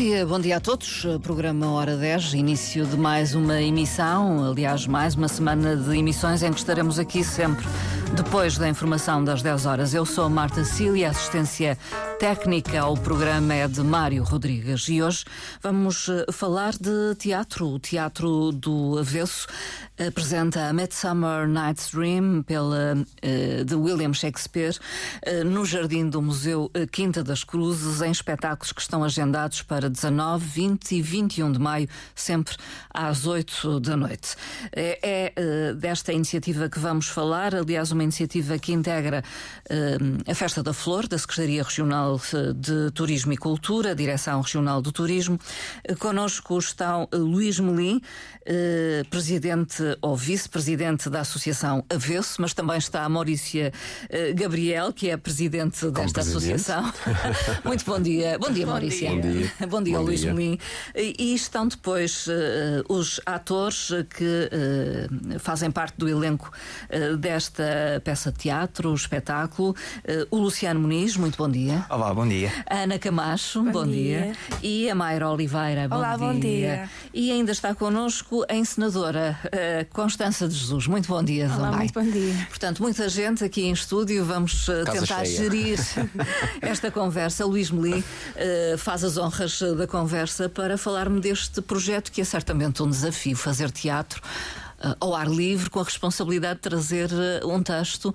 dia, bom dia a todos. Programa Hora 10, início de mais uma emissão, aliás, mais uma semana de emissões em que estaremos aqui sempre depois da informação das 10 horas. Eu sou Marta Cília, assistência técnica ao programa é de Mário Rodrigues e hoje vamos eh, falar de teatro, o Teatro do Avesso apresenta a Midsummer Night's Dream pela, uh, de William Shakespeare uh, no Jardim do Museu Quinta das Cruzes em espetáculos que estão agendados para 19, 20 e 21 de maio, sempre às 8 da noite. É, é desta iniciativa que vamos falar, aliás, uma iniciativa que integra a Festa da Flor, da Secretaria Regional de Turismo e Cultura, Direção Regional do Turismo. Conosco estão Luís Melim, presidente ou vice-presidente da Associação Avesso, mas também está a Maurícia uh, Gabriel, que é presidente desta presidente. associação. Muito bom dia. Bom dia, Maurícia. Bom dia. Bom dia, Bom Luís dia. Melim. E, e estão depois uh, os atores que uh, fazem parte do elenco uh, desta peça de teatro, espetáculo. Uh, o Luciano Muniz, muito bom dia. Olá, bom dia. Ana Camacho, bom, dia. E a Mayra Oliveira, bom Olá, dia. bom dia. E ainda está connosco a encenadora Constança de Jesus. Muito bom dia Olá, também. muito bom dia. Portanto, muita gente aqui em estúdio. Vamos eh, Casa tentar cheia. gerir esta conversa. Luís Melim eh, faz as honras eh, da conversa para falar-me deste projeto que é certamente um desafio, fazer teatro ao ar livre, com a responsabilidade de trazer um texto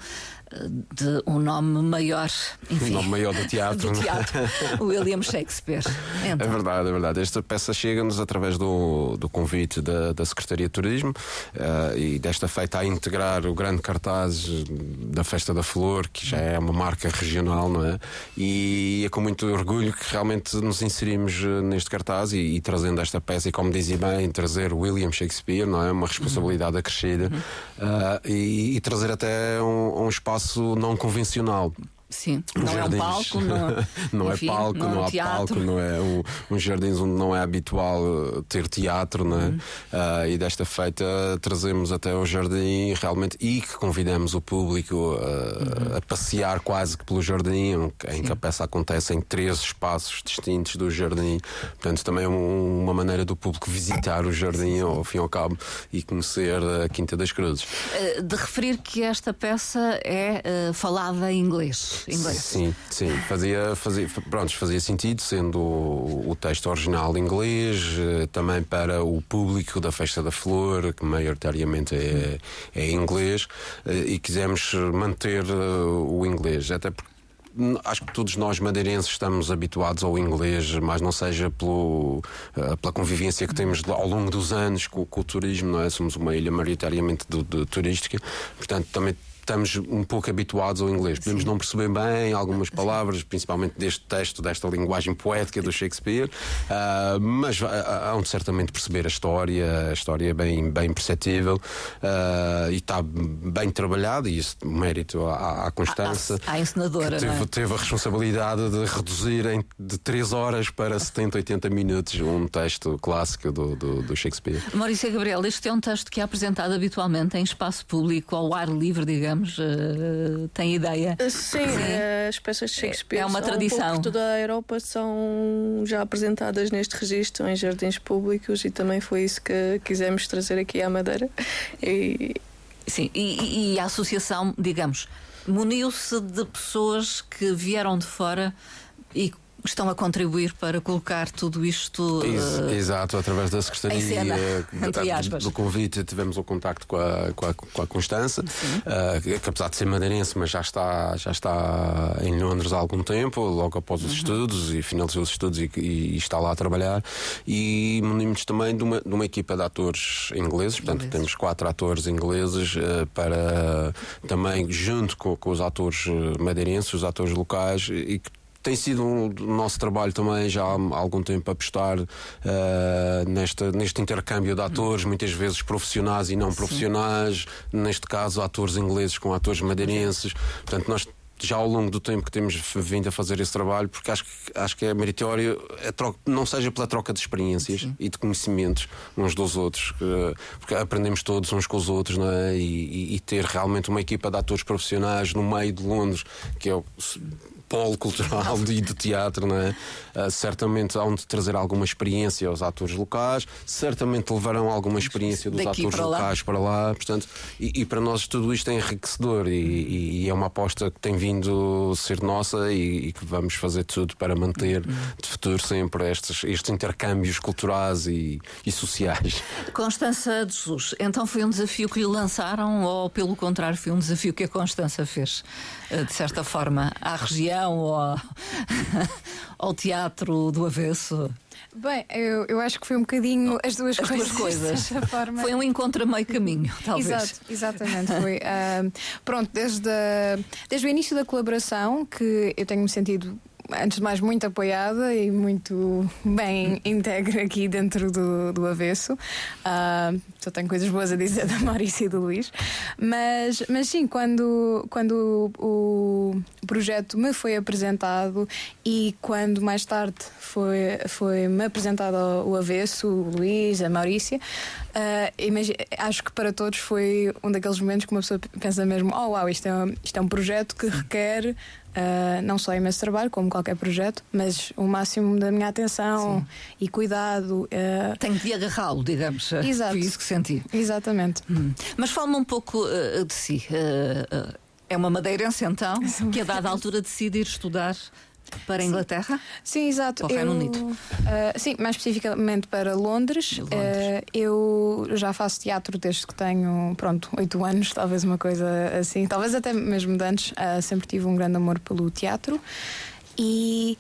de um nome maior, enfim, O nome maior do teatro. do teatro, William Shakespeare. É Então, verdade, é verdade. Esta peça chega-nos através do, do convite da, da Secretaria de Turismo eh, e desta feita a integrar o grande cartaz da Festa da Flor, que já é uma marca regional, não é? E é com muito orgulho que realmente nos inserimos eh, neste cartaz e, e trazendo esta peça, e como dizia bem, trazer William Shakespeare, não é? Uma responsabilidade acrescida eh, e, e trazer até um, um espaço não convencional. Sim, não é um jardins. palco, não, não enfim, é palco, não, é um há teatro. palco, não é um, uns jardins onde não é habitual uh, ter teatro, não é? Uhum. Ah, e desta feita trazemos até ao jardim realmente e que convidamos o público uh, Uhum. a passear quase que pelo jardim, em que a peça acontece em três espaços distintos do jardim. Portanto, também é um- uma maneira do público visitar o jardim ao fim e ao cabo e conhecer a Quinta das Cruzes. Eh, de referir que esta peça é eh, falada em inglês. Inglês. Sim, sim. Fazia, fazia, pronto, fazia sentido, sendo o, o texto original inglês, eh, também para o público da Festa da Flor, que maioritariamente é, é inglês, eh, e quisemos manter eh, o inglês, até porque. Acho que todos nós madeirenses estamos habituados ao inglês, mas não seja pelo, pela convivência que temos ao longo dos anos com, com o turismo, não é? Somos uma ilha maioritariamente do- do- turística, portanto também estamos um pouco habituados ao inglês. Podemos não perceber bem algumas palavras, principalmente deste texto, desta linguagem poética do Shakespeare, ah, mas ah, hão de certamente perceber a história, a história é bem, bem perceptível ah, e está bem trabalhado, e isso mérito à, à Constança. À- à não teve, é? teve a responsabilidade de reduzir em, de 3 horas para 70, 80 minutos um texto clássico do, do, do Shakespeare. Maurícia Gabriel, este é um texto que é apresentado habitualmente em espaço público, ao ar livre, digamos. Eh, tem ideia? Sim, eh, as peças de Shakespeare É uma tradição. um toda a Europa são já apresentadas neste registro em jardins públicos e também foi isso que quisemos trazer aqui à Madeira. E Sim, e, e a associação, digamos, muniu-se de pessoas que vieram de fora e estão a contribuir para colocar tudo isto. Eh, Exato, através da Secretaria cena, eh, entre do- do convite tivemos o contacto com a, com a, com a Constança, eh, que apesar de ser madeirense, mas já está, já está em Londres há algum tempo, logo após Uhum. os estudos, e finalizou os estudos e, e- está lá a trabalhar. E munimos também de uma, de uma equipa de atores ingleses, portanto Ingleses. temos quatro atores ingleses eh, para também, junto com, com os atores madeirenses, os atores locais, e que tem sido um, o nosso trabalho também já há algum tempo apostar eh, nesta, neste intercâmbio de atores, muitas vezes profissionais e não profissionais, neste caso atores ingleses com atores madeirenses. Portanto, nós já ao longo do tempo que temos vindo a fazer esse trabalho, porque acho que, acho que é meritório, a troca, não seja pela troca de experiências e de conhecimentos uns dos outros, que- porque aprendemos todos uns com os outros, não é? E, e- e ter realmente uma equipa de atores profissionais no meio de Londres, que é o- polo cultural e do teatro, não é? Uh, certamente hão de trazer alguma experiência aos atores locais, certamente levarão alguma experiência dos Daqui atores para lá. locais para lá, portanto, e, e para nós tudo isto é enriquecedor e, e- é uma aposta que tem vindo a ser nossa e, e que vamos fazer tudo para manter de futuro sempre estes, estes intercâmbios culturais e, e sociais. Constança de Jesus, então foi um desafio que lhe lançaram ou, pelo contrário, foi um desafio que a Constança fez, eh, de certa forma, à região ou ao, ao teatro do avesso? Bem, eu, eu acho que foi um bocadinho as duas As coisas. duas coisas. Foi um encontro a meio caminho, talvez. Exato, exatamente. Foi, ah, pronto, desde, a- desde o início da colaboração, que eu tenho-me sentido, antes de mais, muito apoiada e muito bem íntegra aqui dentro do, do avesso. Ah, só tenho coisas boas a dizer da Maurícia e do Luís. Mas, mas sim, quando, quando o projeto me foi apresentado e quando mais tarde foi, foi me apresentado o avesso, o Luís, a Maurícia, ah, imagi- acho que para todos foi um daqueles momentos que uma pessoa pensa mesmo: oh, uau, isto é, isto é um projeto que requer. Ah, não só imenso trabalho, como qualquer projeto, mas o máximo da minha atenção e cuidado. ah, Tenho de agarrá-lo, digamos. Exato. Foi isso que senti. exatamente. Hum. Mas fala-me um pouco eh, de si. É uma madeirense, então, que a dada altura decide ir estudar para a Inglaterra? Sim, exato. Para o Reino Eu, Unido. ah, sim, mais especificamente para Londres. Londres. Ah, eu já faço teatro desde que tenho, pronto, oito anos, talvez uma coisa assim. Talvez até mesmo de antes. Ah, sempre tive um grande amor pelo teatro. E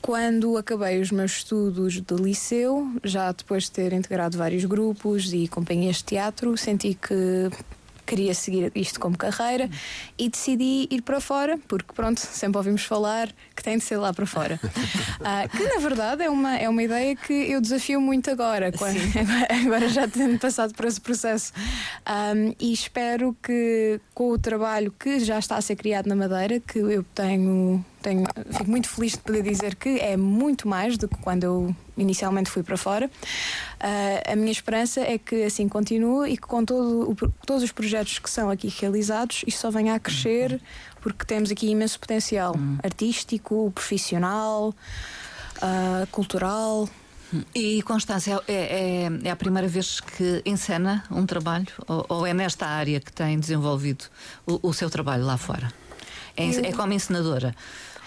quando acabei os meus estudos de liceu, já depois de ter integrado vários grupos e companhias de teatro, senti que queria seguir isto como carreira e decidi ir para fora, porque pronto, sempre ouvimos falar que tem de ser lá para fora. Ah, que na verdade é uma, é uma ideia que eu desafio muito agora, quando- agora já tendo passado por esse processo. Ahm, e espero que com o trabalho que já está a ser criado na Madeira, que eu tenho, tenho fico muito feliz de poder dizer que é muito mais do que quando eu inicialmente fui para fora. Ah, a minha esperança é que assim continue e que com todo o todos os projetos que são aqui realizados, isto só venha a crescer, porque temos aqui imenso potencial artístico, profissional, ah, cultural. E Constância, é, é, é a primeira vez que encena um trabalho? Ou, ou é nesta área que tem desenvolvido o, o seu trabalho lá fora? É, Eu- é como encenadora?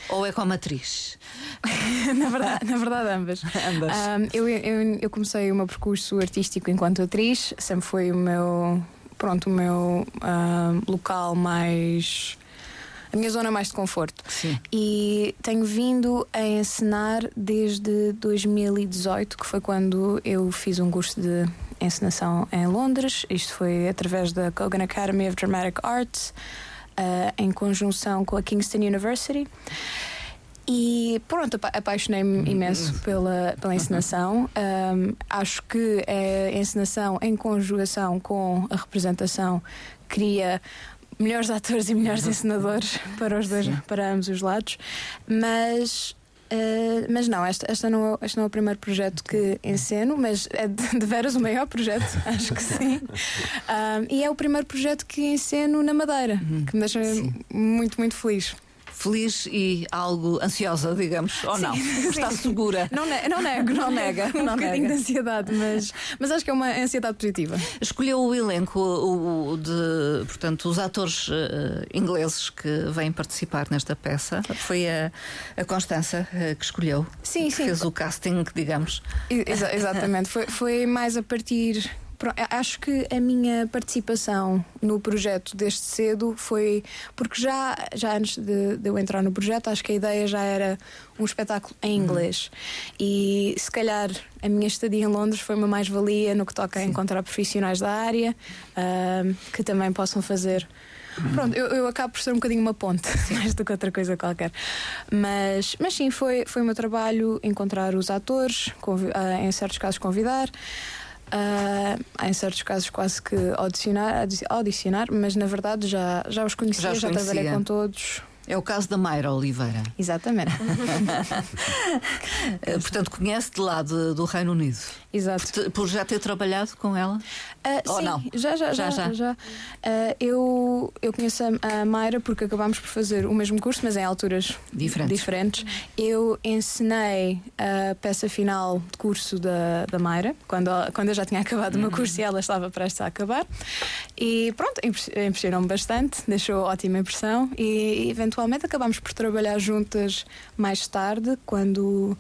Ou é como atriz? na, verdade, na verdade, ambas. Ambas. Ahm, eu, eu, eu comecei o meu percurso artístico enquanto atriz, sempre foi o meu, pronto, o meu ahm, local mais. a minha zona mais de conforto. Sim. E tenho vindo a encenar desde 2018, que foi quando eu fiz um curso de encenação em Londres. Isto foi através da Kogan Academy of Dramatic Arts, ah, em conjunção com a Kingston University. E pronto, apa- apaixonei-me imenso pela, pela encenação. Ahm, acho que a encenação em conjugação com a representação cria melhores atores e melhores encenadores para os dois, para ambos os lados. Mas Uh, mas não, esta, esta não é, este não é o primeiro projeto que enceno, mas é de, de veras o maior projeto, acho que sim. Um, e é o primeiro projeto que enceno na Madeira, que me deixa muito, muito feliz. Feliz e algo ansiosa, digamos, ou não? Está segura? Não, ne não nego, não, Não nega, um não bocadinho nega. de ansiedade, mas, mas acho que é uma ansiedade positiva. Escolheu o elenco o, o de, portanto, os atores eh, ingleses que vêm participar nesta peça. Foi a, a Constança eh, que escolheu. Sim, que sim. Fez o casting, digamos. Exa- exatamente, foi, foi mais a partir. Acho que a minha participação no projeto desde cedo foi. Porque já, já antes de, de eu entrar no projeto, acho que a ideia já era um espetáculo em inglês. E se calhar a minha estadia em Londres foi uma mais-valia no que toca a encontrar profissionais da área ahm, que também possam fazer. Pronto, eu, eu acabo por ser um bocadinho uma ponte, mais do que outra coisa qualquer. Mas, mas sim, foi, foi o meu trabalho encontrar os atores, convi- ah, em certos casos convidar, ah, em certos casos quase que audicionar, audi- audicionar mas na verdade já, já os conhecia, Já já, os trabalhei conhecia. com todos. É o caso da Mayra Oliveira. Exatamente. Eh, Portanto, conhece de lá de- do Reino Unido. Exato. Por, por já ter trabalhado com ela? Ah, Ou sim, não? Já, já, Já, já. já. Ah, eu, eu conheço a, a Mayra porque acabámos por fazer o mesmo curso, mas em alturas Diferentes. diferentes. Eu ensinei a peça final de curso da, da Mayra, quando, quando eu já tinha acabado o meu curso e ela estava prestes a acabar. E pronto, impre- impressionou-me bastante, deixou ótima impressão e eventualmente acabámos por trabalhar juntas mais tarde, quando.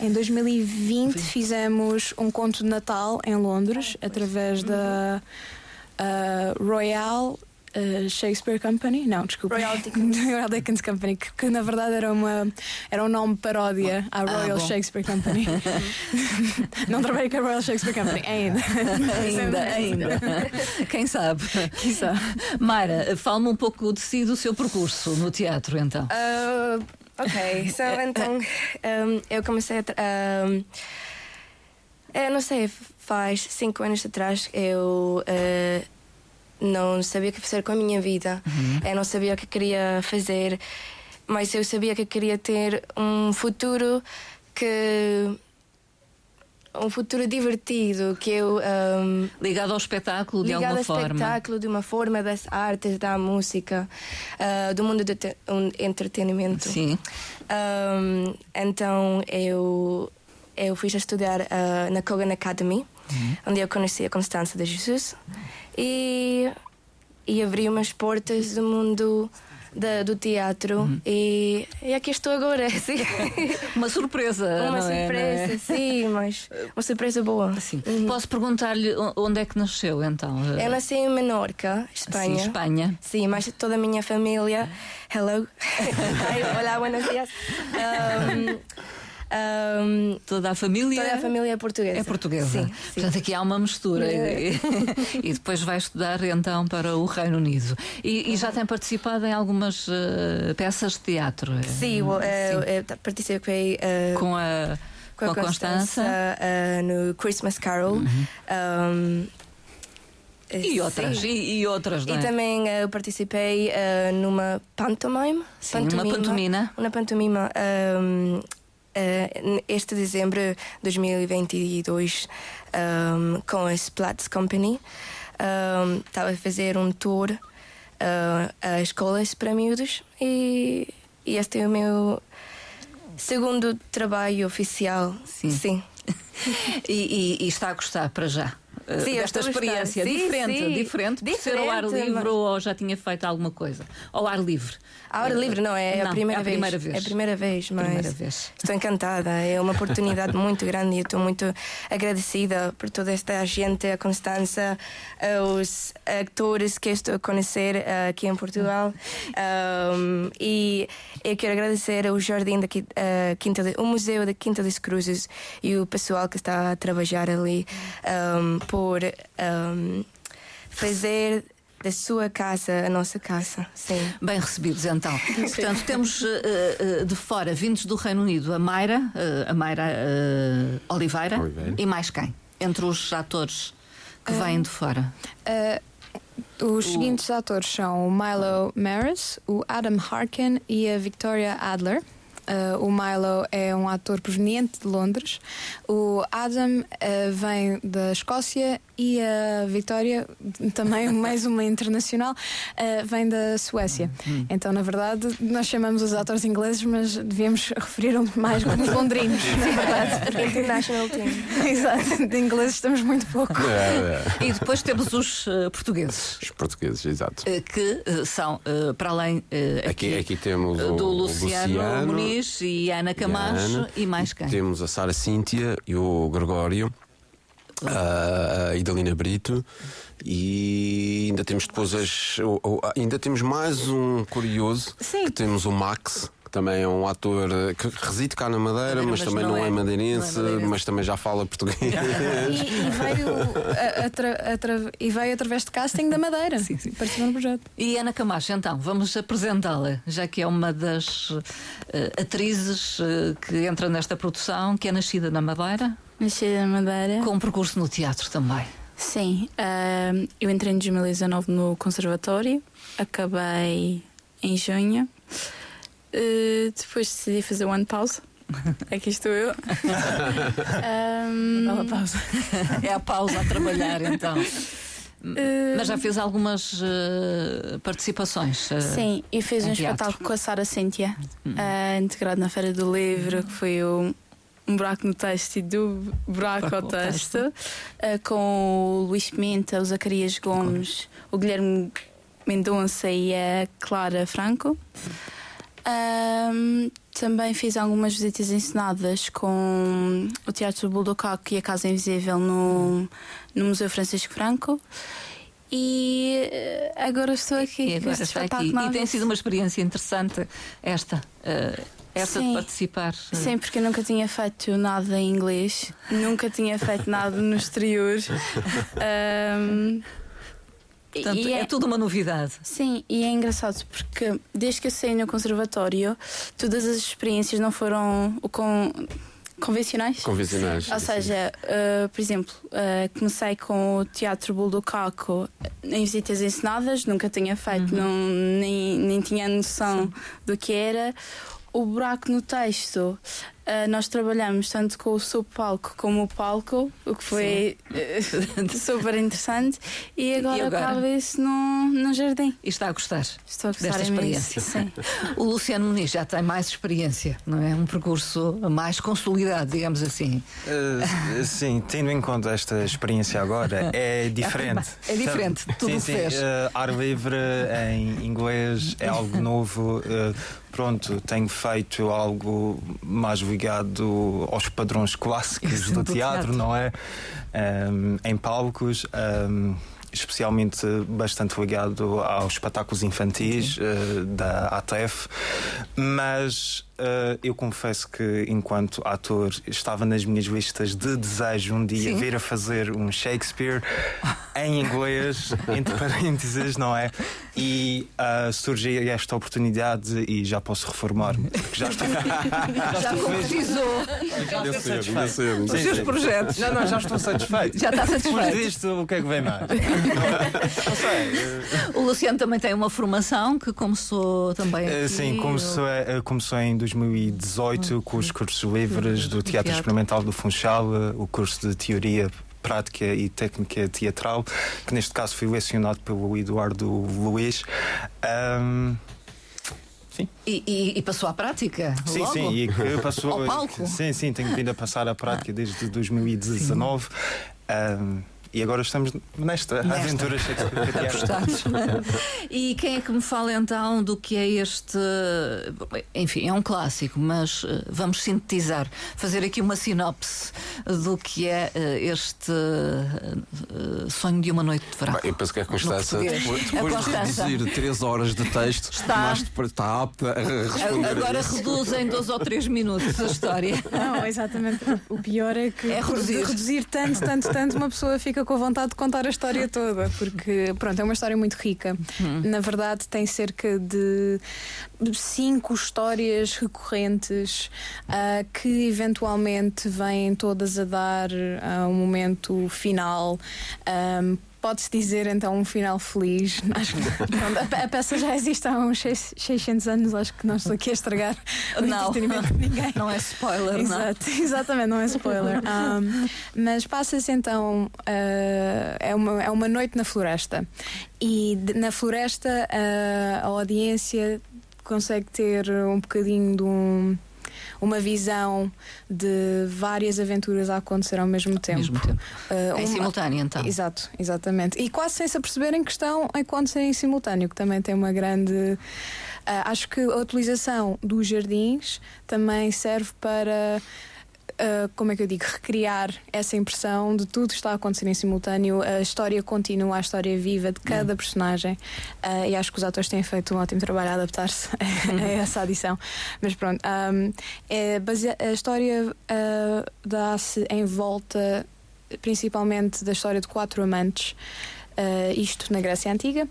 Em 2020 fizemos um conto de Natal em Londres através da ah, Royal ah, Shakespeare Company. Não, desculpa. Royal Dickens. Royal Dickens Company, que, que na verdade era, uma, era um nome paródia à Royal bom. Shakespeare Company. Não trabalhei com a Royal Shakespeare Company ainda. ainda, ainda. Quem sabe? Quizá. Mayra, fala-me um pouco de si, do seu percurso no teatro, então. Ah, ok, so, então um, eu comecei a. um, eu não sei, faz cinco anos atrás eu ah, não sabia o que fazer com a minha vida. Eu não sabia o que queria fazer, mas eu sabia que queria ter um futuro que. Um futuro divertido, que eu. um, Ligado ao espetáculo, de ligado alguma ao forma. espetáculo, de uma forma das artes, da música, ah, do mundo do um, entretenimento. Sim. Um, então eu eu fui a estudar ah, na Kogan Academy, onde eu conheci a Constança de Jesus e e abri umas portas do mundo da- do teatro e, e aqui estou agora, sim. Uma surpresa. uma não é, surpresa, não é? sim, mas uma surpresa boa. Sim. Posso perguntar-lhe onde é que nasceu, então? Eu nasci em Menorca, Espanha. Sim, Espanha. Sí, mas toda a minha família. Hello. Olá, buenos dias. Um, um, Toda a família. toda a família é portuguesa. É portuguesa. Sim, sim. Portanto, aqui há uma mistura. É. E, depois vai estudar então para o Reino Unido. E, e já tem participado em algumas eh, peças de teatro. Sim, eu, eu, eu participei uh, Com a, com a Constança uh, no Christmas Carol. Um, E outras, e, e outras, não é? E também uh, participei uh, numa pantomime. Sim, uma pantomima. Uma pantomima. um, uh, este dezembro de 2022 um, com a Splats Company. Um, Estava a fazer um tour uh, a escolas para miúdos e, e este é o meu segundo trabalho oficial. Sim. Sim. E, e- e está a gostar para já. Eh, Sim, desta experiência Sim, diferente, sim. diferente, por ser ao ar Diferente, livre mas- ou já tinha feito alguma coisa? Ao ar livre. A hora livre não, é Não, a primeira é a vez. primeira vez. É a primeira vez, mas Primeira vez. estou encantada. É uma oportunidade muito grande e estou muito agradecida por toda esta gente, a Constança, os atores que estou a conhecer eh, aqui em Portugal. Um, e eu quero agradecer ao Jardim da eh, Quinta de, o Museu da Quinta das Cruzes e o pessoal que está a trabalhar ali um, por um, fazer da sua casa a nossa casa. Sim. Bem recebidos então. Portanto, temos eh, eh, de fora, vindos do Reino Unido, a Mayra, eh, a Mayra Oliveira, Oliveira. e mais quem? Entre os atores que vêm de fora. Os seguintes atores são o Milo Maris, o Adam Harkin e a Victoria Adler. Ah, o Milo é um ator proveniente de Londres. O Adam ah, vem da Escócia e a Victoria, também mais uma internacional, ah, vem da Suécia. Então, na verdade, nós chamamos os atores ingleses, mas devíamos referir-nos mais como londrinos, na verdade. International Team. Exato, de ingleses estamos muito pouco. É, é. E depois temos os eh, portugueses. Os portugueses, exato. eh, Que são, para além eh, Aqui, aqui temos o, do o Luciano, Muniz e Ana Camacho Ana. e mais quem? Temos a Sara Cíntia e o Gregório, a, a Idalina Brito e ainda temos depois as, o- ainda temos mais um curioso Sim. que temos o Max. que Também é um ator que reside cá na Madeira, mas, mas também não não, é- é, madeirense, não é madeirense. mas também já fala português. E, e veio, a- atra- atra- e veio através de casting da Madeira. Sim, sim. Projeto. E Ana Camacho, então, vamos apresentá-la, já que é uma das eh, atrizes eh, que entra nesta produção, que é nascida na Madeira, Nascida na Madeira. com um percurso no teatro também. Sim. ahm, eu entrei em 2019 no Conservatório, acabei em junho Uh, depois decidi fazer one pause. Aqui estou eu. um, Uma pausa. É a pausa a trabalhar, então. uh, Mas já fez algumas eh, participações. eh, Sim, e em um teatro. espetáculo com a Sara Cíntia, uh, integrado na Feira do Livro, que foi o um buraco no texto e do buraco Buraco ao texto, uh, com o Luís Pimenta, o Zacarias Gomes, o Guilherme Mendonça e a Clara Franco. Um, também fiz algumas visitas encenadas com o Teatro Buldocaco e a Casa Invisível no, no Museu Francisco Franco. E eh, agora estou aqui. E agora está aqui. E tem sido uma experiência interessante esta. Eh, esta de Sim. participar. Sim, porque eu nunca tinha feito nada em inglês, nunca tinha feito nada no exterior. Um, Portanto, e é... tudo uma novidade. Sim, e é engraçado porque desde que eu saí no conservatório, todas as experiências não foram o con- convencionais. Convencionais. Ou seja, uh, por exemplo, uh, comecei com o Teatro Buldocaco em visitas encenadas, nunca tinha feito, não, nem, nem tinha noção do que era. O buraco no texto, uh, nós trabalhamos tanto com o subpalco como o palco, o que foi uh, super interessante. E agora, E agora? acaba isso no, no jardim. E está a gostar. Estou a gostar Desta experiência. Sim. O Luciano Muniz já tem mais experiência, não é? Um percurso mais consolidado, digamos assim. Uh, sim, tendo em conta esta experiência agora, é diferente. É diferente, tudo sim, o sim, que fez. uh, ar livre em inglês é algo novo. Pronto, tenho feito algo mais ligado aos padrões clássicos Do do teatro, teatro. não é? Um, em palcos. um, Especialmente bastante ligado aos espetáculos infantis uh, da ATF, mas uh, eu confesso que, enquanto ator, estava nas minhas listas de desejo um dia Sim. vir a fazer um Shakespeare em inglês, entre parênteses, não é? E uh, surgiu esta oportunidade e já posso reformar-me. porque Já estou, Já concretizou já estou satisfeito. os Sim, seus sim. projetos. Não, não, já estou satisfeito. Já está Depois satisfeito. disto, o que é que vem mais? Não sei. uh, O Luciano também tem uma formação que começou também. Uh, Aqui, Sim, começou, uh, começou em 2018 com os cursos livres do Teatro Teatro. Experimental do Funchal, o curso de Teoria Prática e Técnica Teatral, que neste caso foi lecionado pelo Eduardo Luiz. Um, sim, E, e- e passou à prática. sim, logo. sim, e que passou. Ao palco? Sim, sim, tenho vindo a passar a prática desde 2019. Um, e agora estamos nesta, Nesta. aventura. Apostados. e quem é que me fala então do que é este. Enfim, é um clássico, mas eh, vamos sintetizar, fazer aqui uma sinopse do que é eh, este eh, sonho de uma noite de verão. Bem, eu penso que a Constança, português. depois, A depois de Constança. reduzir 3 horas de texto, Está. depois está apta a responder. a Agora isso. reduz em dois ou três minutos a história. Não, exatamente. O pior é que É reduzir. reduzir tanto, tanto, tanto, uma pessoa fica com vontade de contar a história toda, porque pronto, é uma história muito rica. Na verdade, tem cerca de cinco histórias recorrentes ah, que eventualmente vêm todas a dar a um momento final. Ahm, Pode-se dizer então um final feliz. Acho que a, pe- a peça já existe há uns seis- 600 anos. Acho que não estou aqui a estragar o Não. entretenimento de ninguém. Não é spoiler, não. Exato, exatamente, não é spoiler. Um, mas passa-se então, uh, é, uma, é uma noite na floresta. E de- na floresta uh, a audiência consegue ter um bocadinho de um- uma visão de várias aventuras a acontecer ao mesmo tempo. Mesmo tempo. Uh, Em uma- simultâneo, então. Exato, exatamente. E quase sem se aperceberem que estão a acontecer em simultâneo, que também tem uma grande. ah, acho que a utilização dos jardins também serve para. Ah, como é que eu digo? Recriar essa impressão de tudo está a acontecer em simultâneo, a história continua, a história viva de cada personagem. Ah, e acho que os atores têm feito um ótimo trabalho a adaptar-se a essa adição. Mas pronto, ahm, é a história ah, dá-se em volta principalmente da história de quatro amantes, isto na Grécia Antiga,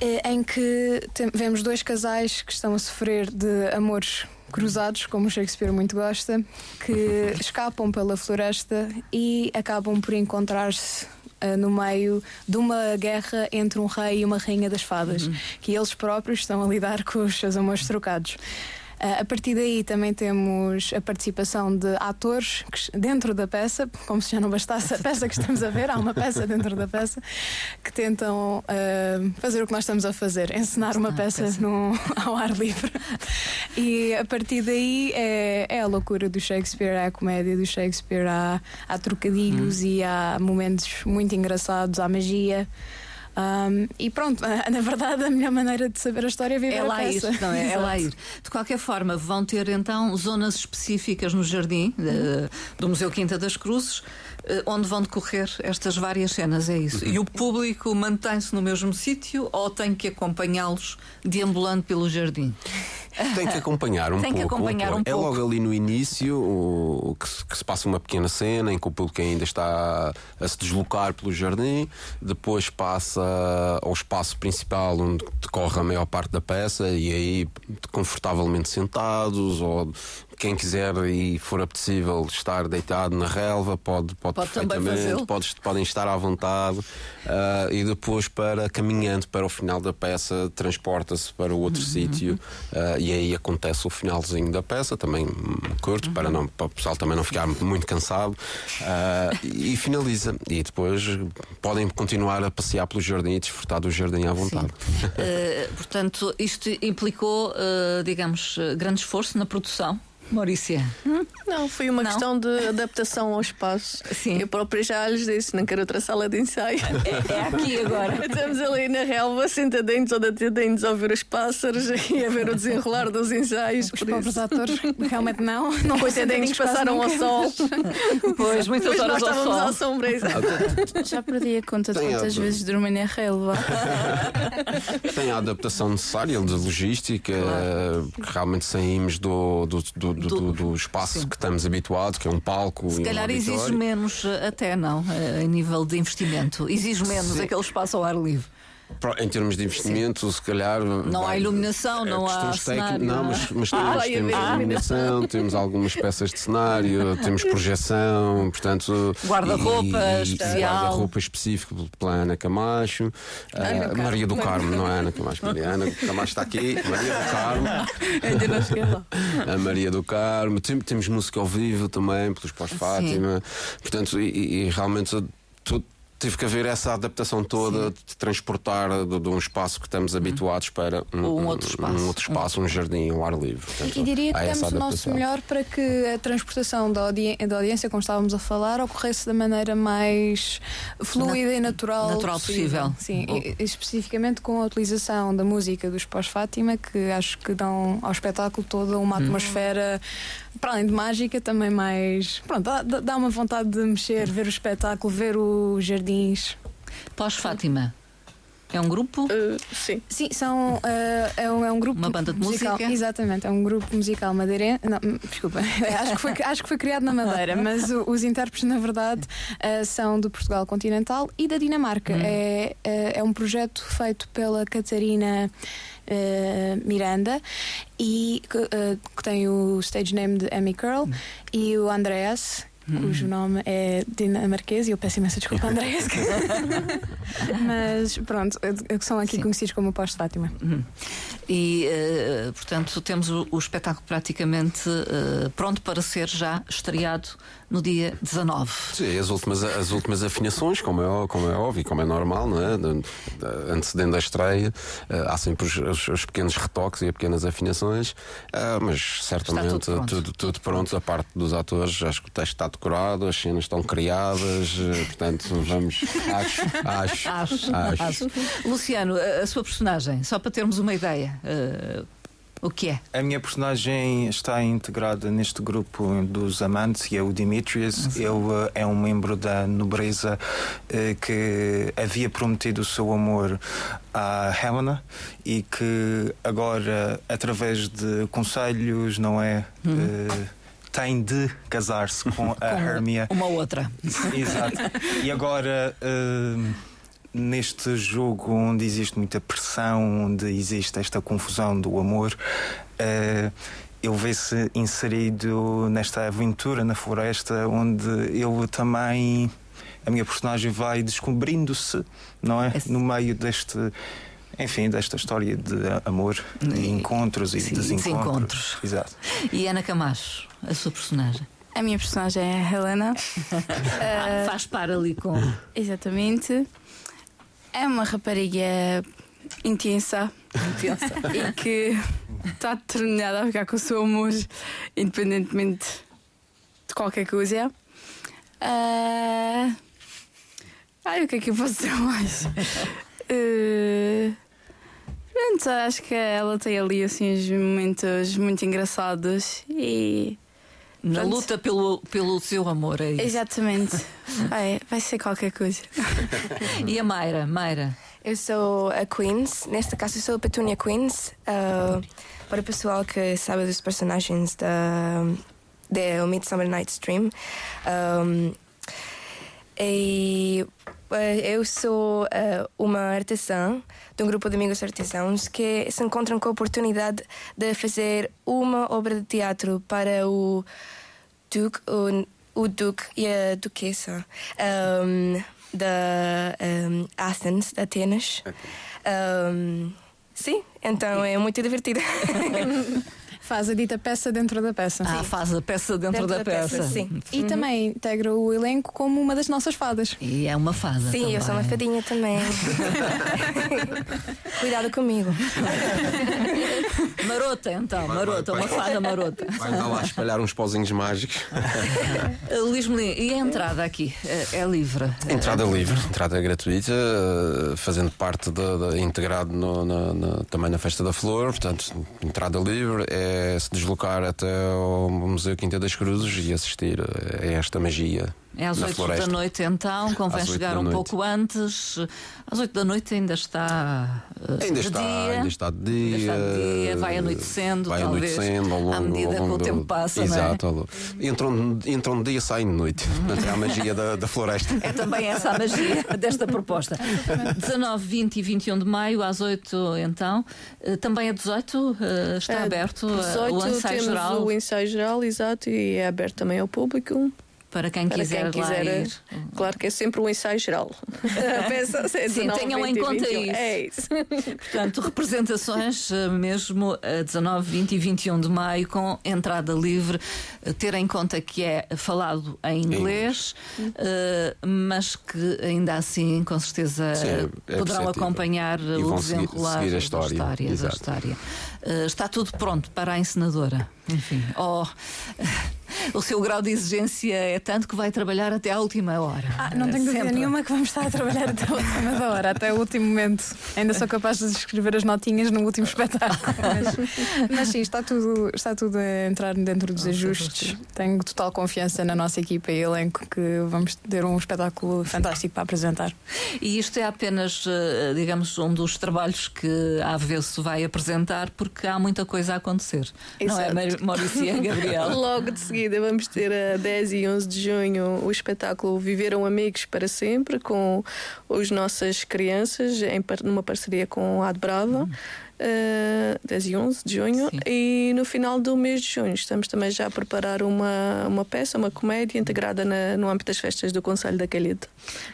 eh, em que vemos dois casais que estão a sofrer de amores cruzados, como o Shakespeare muito gosta, que escapam pela floresta e acabam por encontrar-se uh, no meio de uma guerra entre um rei e uma rainha das fadas, uhum. que eles próprios estão a lidar com os seus amores trocados. Uh, a partir daí também temos a participação de atores dentro da peça, como se já não bastasse a peça que estamos a ver, há uma peça dentro da peça que tentam uh, fazer o que nós estamos a fazer, encenar uma peça, peça. No, ao ar livre. E a partir daí é, é, a loucura do Shakespeare, é a comédia do Shakespeare, há, há trocadilhos hum. e há momentos muito engraçados, há magia. Um, e pronto, na verdade, a melhor maneira de saber a história é viver é lá ir, não é? é lá ir. De qualquer forma, vão ter então zonas específicas no jardim uh, do Museu Quinta das Cruzes eh, onde vão decorrer estas várias cenas, é isso. E o público mantém-se no mesmo sítio ou tem que acompanhá-los deambulando pelo jardim? Tem que acompanhar um tem pouco. Que acompanhar um é pouco. logo ali no início o, que, que, se passa uma pequena cena em que o público ainda está a se deslocar pelo jardim, depois passa ao espaço principal onde decorre a maior parte da peça e aí confortavelmente sentados ou quem quiser e for apetecível estar deitado na relva pode, pode, pode perfeitamente, pode, podem estar à vontade uh, e depois para caminhando para o final da peça transporta-se para o outro uhum. sítio uh, e aí acontece o finalzinho da peça, também curto, uhum. para, não, para o pessoal também não ficar muito cansado uh, e finaliza. E depois podem continuar a passear pelo jardim e desfrutar do jardim à vontade. portanto, isto implicou, digamos, grande esforço na produção. Maurícia? Hum? Não, foi uma não? questão de adaptação ao espaço. Sim. Eu própria já lhes disse, não quero outra sala de ensaio. É, é aqui agora. Estamos ali na relva, sentadinhos ou atendentes a ouvir os pássaros e a ver o desenrolar dos ensaios. Os pobres atores realmente não. Não coitadinhos passaram ao sol. Pois, muitas horas nós ao sol. à sombra. Já perdi a conta de quantas vezes dormi na relva. Tem a adaptação necessária de logística, claro. realmente saímos do, do, do do, do, do espaço sim. que estamos habituados, que é um palco. Se calhar exige menos, eh, até não, eh, em nível de investimento. Exige menos sim. aquele espaço ao ar livre. Em termos de investimento, Sim. se calhar. Não vai, há iluminação, é, não há. Cenário, não, mas, mas temos, ah, temos iluminação, temos algumas peças de cenário, temos projeção, portanto. Guarda-roupa especial. Guarda-roupa específico pela Ana Camacho. Uh, Maria do Carmo, não é Ana Camacho, Maria Ana Camacho está aqui, Maria do Carmo. Ainda não cheguei lá. A Maria do Carmo. Tem, temos música ao vivo também, pelos pós-Fátima. Portanto, e, e realmente tudo Tive que haver essa adaptação toda Sim. de transportar de, de, um espaço que estamos uhum. habituados para um, um, outro espaço, um, outro espaço, um jardim, um ar livre. Portanto, e diria que temos o nosso melhor para que a transportação da, audi da, audiência, como estávamos a falar, ocorresse da maneira mais fluida Na, e natural, natural possível. possível. Sim, e, especificamente com a utilização da música dos pós-Fátima, que acho que dão ao espetáculo toda uma uhum. atmosfera. Para além de mágica, também mais. Pronto, dá, dá uma vontade de mexer, ver o espetáculo, ver os jardins. Pós-Fátima. É um grupo? Uh, sim. Sim, são, uh, é, um, é um grupo. Uma banda de musical, música? Exatamente, é um grupo musical madeirense. Não, hum, desculpa, acho que, foi, acho que foi criado na Madeira, mas o, os intérpretes, na verdade, uh, são do Portugal Continental e da Dinamarca. Hum. É, é um projeto feito pela Catarina. Uh, Miranda e uh, que tem o stage name de Amy Curl hum. e o Andreas cujo nome é dinamarquês e eu peço imensa desculpa, Andréas. Mas pronto, são aqui Sim. conhecidos como Pós-Fátima. Uhum. E, uh, portanto, temos o, o espetáculo praticamente uh, pronto para ser já estreado no dia 19. Sim, as últimas, as últimas afinações, como é, como é óbvio, como é normal, não é? De, de, antecedendo a estreia, uh, há sempre os, os, os, pequenos retoques e as pequenas afinações, mas certamente tudo pronto. Tudo, tudo pronto. A parte dos atores, acho que o texto está decorado, as cenas estão criadas, portanto, vamos. Acho, acho, acho, acho. acho. Luciano, a sua personagem, só para termos uma ideia. O que é? A minha personagem está integrada neste grupo dos amantes e é o Demetrius. Ele uh, é um membro da nobreza uh, que havia prometido o seu amor à Helena e que agora, através de conselhos, não é? Uhum. Uh, tem de casar-se com a Hermia. Uma outra. Exato. E agora. Uh, neste jogo onde existe muita pressão, onde existe esta confusão do amor, uh, ele vê-se inserido nesta aventura na floresta, onde ele também a minha personagem vai descobrindo-se, não é? No meio deste. Enfim, desta história de amor, de encontros e Sim, desencontros. desencontros. Exato. E Ana Camacho, a sua personagem. A minha personagem é a Helena. Ah, faz par ali com. Exatamente. É uma rapariga intensa Intensa. e que está determinada a ficar com o seu amor, independentemente de qualquer coisa. Ah, Ai, o que é que eu posso dizer mais? Eh, Pronto, acho que ela tem ali assim uns momentos muito engraçados e. Na Pronto. luta pelo, pelo seu amor, é isso. Exatamente. Vai, vai ser qualquer coisa. E a Mayra? Mayra, Eu sou a Queens, neste caso eu sou a Petunia Queens. ah, para o pessoal que sabe dos personagens da de O Midsummer Night's Dream. Um, e eh, eu sou eh, uma artesã de um grupo de amigos artesãos que se encontram com a oportunidade de fazer uma obra de teatro para o Duque, o, o Duque e a Duquesa um, da um, Athens, de Atenas. Um, sim, então é muito divertido. Faz a dita peça dentro da peça. ah, faz a peça dentro, Dentro da, da peça, peça. sim. E também integra o elenco como uma das nossas fadas. E é uma fada. Sim, eu sou uma também. fadinha também. Cuidado comigo. Marota, então, Vai, marota, vai, uma vai. fada marota. Vai lá espalhar uns pozinhos mágicos. Uh, Luís Melim, e a entrada aqui? Uh, É livre? Entrada livre, entrada gratuita, eh, fazendo parte da, da- integrado no- na- na- também na Festa da Flor, portanto, entrada livre é se deslocar até ao Museu Quinta das Cruzes e assistir a esta magia. É às na 8 floresta. da noite então, convém chegar um noite. pouco antes. Às 8 da noite ainda está uh, Ainda de está, dia. ainda está de dia. Ainda está de dia, vai anoitecendo, vai talvez, anoitecendo ao longo, à medida ao que longo o do- tempo passa, não é? Exato, longo. entram, entram de dia, saem de noite. Portanto, é a magia da, da floresta. É também essa a magia desta proposta. 19, 20 e 21 de maio, às 8 então. Uh, Também a 18 uh, está É, aberto uh, 18 o ensaio temos geral o ensaio geral, exato, e é aberto também ao público. Para quem Para quiser, quem lá quiser. ir. Claro que é sempre um ensaio geral. Pensa, é Sim, 19, tenham em 20 e conta 21. isso. É isso. Portanto, representações eh, mesmo a 19, 20 e 21 de maio com entrada livre. Eh, Ter em conta que é falado em inglês, eh, mas que ainda assim, com certeza, Sim, é- poderão acompanhar E o seguir- desenrolar seguir a da história. história. da história. Eh, está tudo pronto para a encenadora. Enfim, oh, o seu grau de exigência é tanto que vai trabalhar até à última hora. Ah, não tenho dúvida nenhuma que vamos estar a trabalhar até a última da hora, até o último momento. Ainda sou capaz de escrever as notinhas no último espetáculo. Mas, mas sim, está tudo, está tudo a entrar dentro dos ajustes. Tenho total confiança na nossa equipa e elenco que vamos ter um espetáculo fantástico para apresentar. E isto é apenas, eh, digamos, um dos trabalhos que a Avesso vai apresentar, porque há muita coisa a acontecer. Não é, Exato. Maurícia Gabriel? Logo de seguida vamos ter a 10 e 11 de junho o espetáculo Viveram Amigos para Sempre com as nossas crianças em numa parceria com a Ad Brava. eh, 10 e 11 de junho Sim. e no final do mês de junho estamos também já a preparar uma, uma peça, uma comédia integrada na- no âmbito das festas do Conselho da Calheta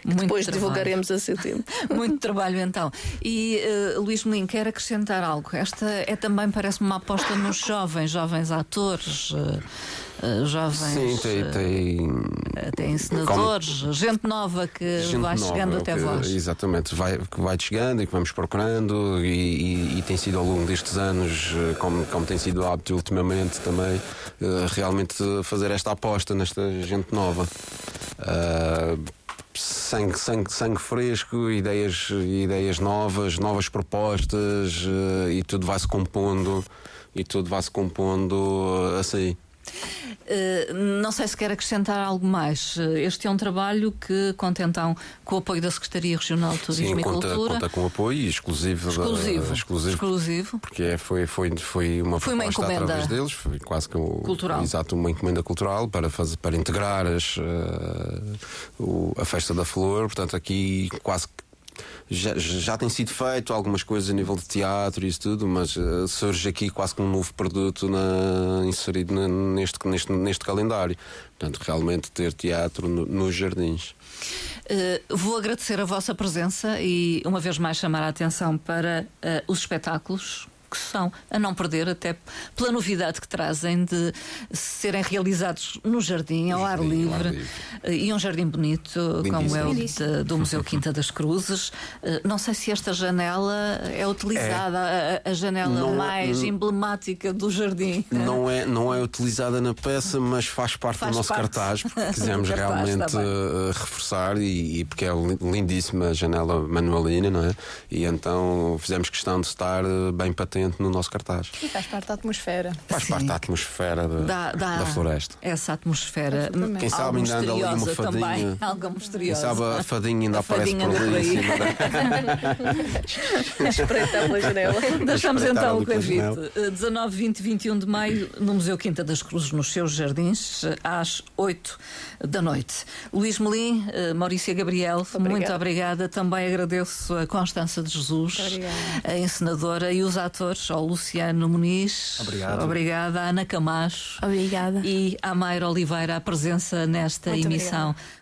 que Muito depois trabalho. divulgaremos a seu tempo. Muito trabalho então. E eh, Luís Melim, quer acrescentar algo? Esta é também, parece-me, uma aposta nos jovens, jovens atores, eh, eh, jovens. Sim, tem. eh, tem até encenadores, gente nova que gente vai nova, chegando até que- vós. Exatamente, vai, que vai chegando e que vamos procurando, e, e- e tem sido ao longo destes anos, eh, como, como tem sido hábito ultimamente também, eh, realmente fazer esta aposta nesta gente nova. Sangue, sangue, sangue fresco, ideias, ideias novas, novas propostas eh, e tudo vai-se compondo e tudo vai-se compondo assim. Uh, não sei se quer acrescentar algo mais. Uh, Este é um trabalho que conta então com o apoio da Secretaria Regional de Turismo Sim, e conta, Cultura. conta com apoio exclusivo. da- Exclusivo. exclusivo Exclusivo. porque é- foi, foi, foi uma Foi uma encomenda. através deles, foi quase que o, Cultural. Exato, uma encomenda cultural para, fazer, para integrar as, eh, o- a Festa da Flor. Portanto, aqui quase que já, já tem sido feito algumas coisas a nível de teatro e isso tudo, mas eh, surge aqui quase que um novo produto na- inserido na- neste, neste, neste calendário. Portanto, realmente ter teatro no- nos jardins. Uh, vou agradecer a vossa presença e, uma vez mais, chamar a atenção para uh, os espetáculos que são a não perder, até pela novidade que trazem de serem realizados no jardim, ao ar livre, ar livre. e um jardim bonito, Lindíssimo. como é o de, do Museu Quinta das Cruzes. Eh, não sei se esta janela é utilizada, é. A, a, janela não é- mais é, emblemática do jardim. Não é, não é utilizada na peça, mas faz parte faz do nosso parte. cartaz, porque quisemos cartaz, realmente uh, reforçar e, e, porque é lindíssima a janela manualina, não é? E então fizemos questão de estar bem patente no nosso cartaz. E faz parte da atmosfera. Faz Sim. parte da atmosfera de, da, da, da, floresta. Essa atmosfera. Quem sabe ainda anda ali uma fadinha. Também, algo misteriosa. Quem sabe a fadinha ainda a aparece por ali. Espreita pela janela. Deixamos então o convite. 19, 20, 21 de maio, no Museu Quinta das Cruzes, nos seus jardins, às 8 da noite. Luís Melim, eh, Maurícia Gabriel, obrigada. muito obrigada. Também agradeço a Constança de Jesus, a encenadora e os atores atores, ao Luciano Muniz. Obrigado. Obrigada, à Ana Camacho. Obrigada. E à Mayra Oliveira a presença nesta Muito emissão. Obrigada.